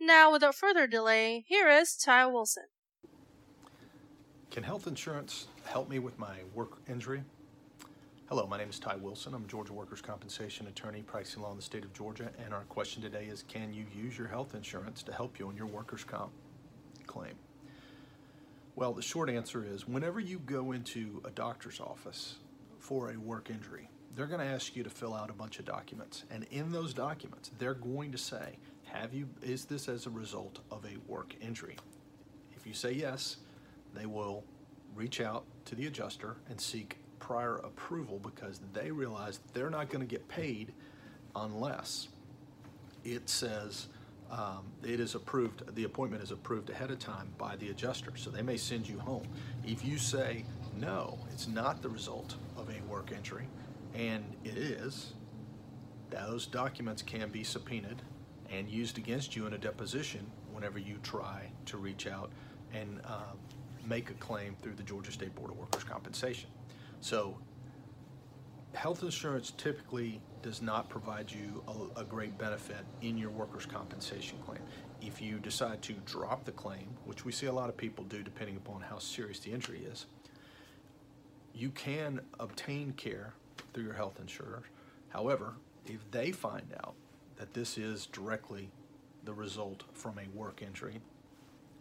Now, without further delay, here is Ty Wilson. Can health insurance help me with my work injury? Hello, my name is Ty Wilson. I'm a Georgia workers' compensation attorney practicing law in the state of Georgia, and our question today is Can you use your health insurance to help you on your workers' comp claim? Well, the short answer is whenever you go into a doctor's office for a work injury, they're going to ask you to fill out a bunch of documents. And in those documents, they're going to say, have you is this as a result of a work injury? If you say yes, they will reach out to the adjuster and seek prior approval because they realize they're not going to get paid unless it says um, it is approved, the appointment is approved ahead of time by the adjuster. So they may send you home. If you say, no, it's not the result of a work injury, and it is, those documents can be subpoenaed and used against you in a deposition whenever you try to reach out and uh, make a claim through the Georgia State Board of Workers' Compensation. So, health insurance typically does not provide you a, a, great benefit in your workers' compensation claim. If you decide to drop the claim, which we see a lot of people do depending upon how serious the injury is, you can obtain care through your health insurer. However, if they find out that this is directly the result from a work injury,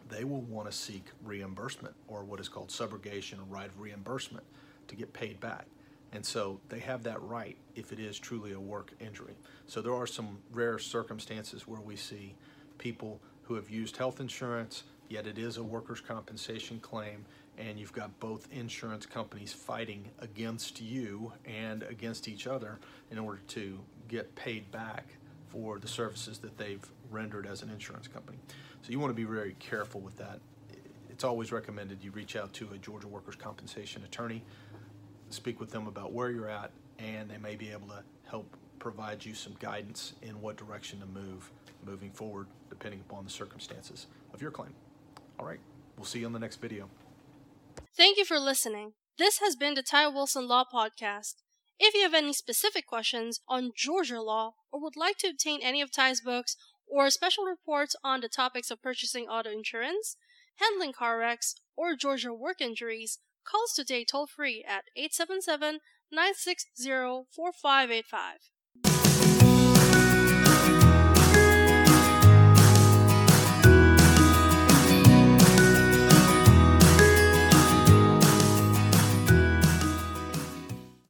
they will want to seek reimbursement or what is called subrogation or right of reimbursement to get paid back. And so they have that right if it is truly a work injury. So there are some rare circumstances where we see people who have used health insurance, yet it is a workers' compensation claim, and you've got both insurance companies fighting against you and against each other in order to get paid back for the services that they've rendered as an insurance company. So you want to be very careful with that. It's always recommended you reach out to a Georgia workers' compensation attorney, speak with them about where you're at, and they may be able to help provide you some guidance in what direction to move moving forward, depending upon the circumstances of your claim. All right, we'll see you on the next video. Thank you for listening. This has been the Ty Wilson Law Podcast. If you have any specific questions on Georgia law or would like to obtain any of Ty's books or special reports on the topics of purchasing auto insurance, handling car wrecks, or Georgia work injuries, call us today toll free at 877 960 4585.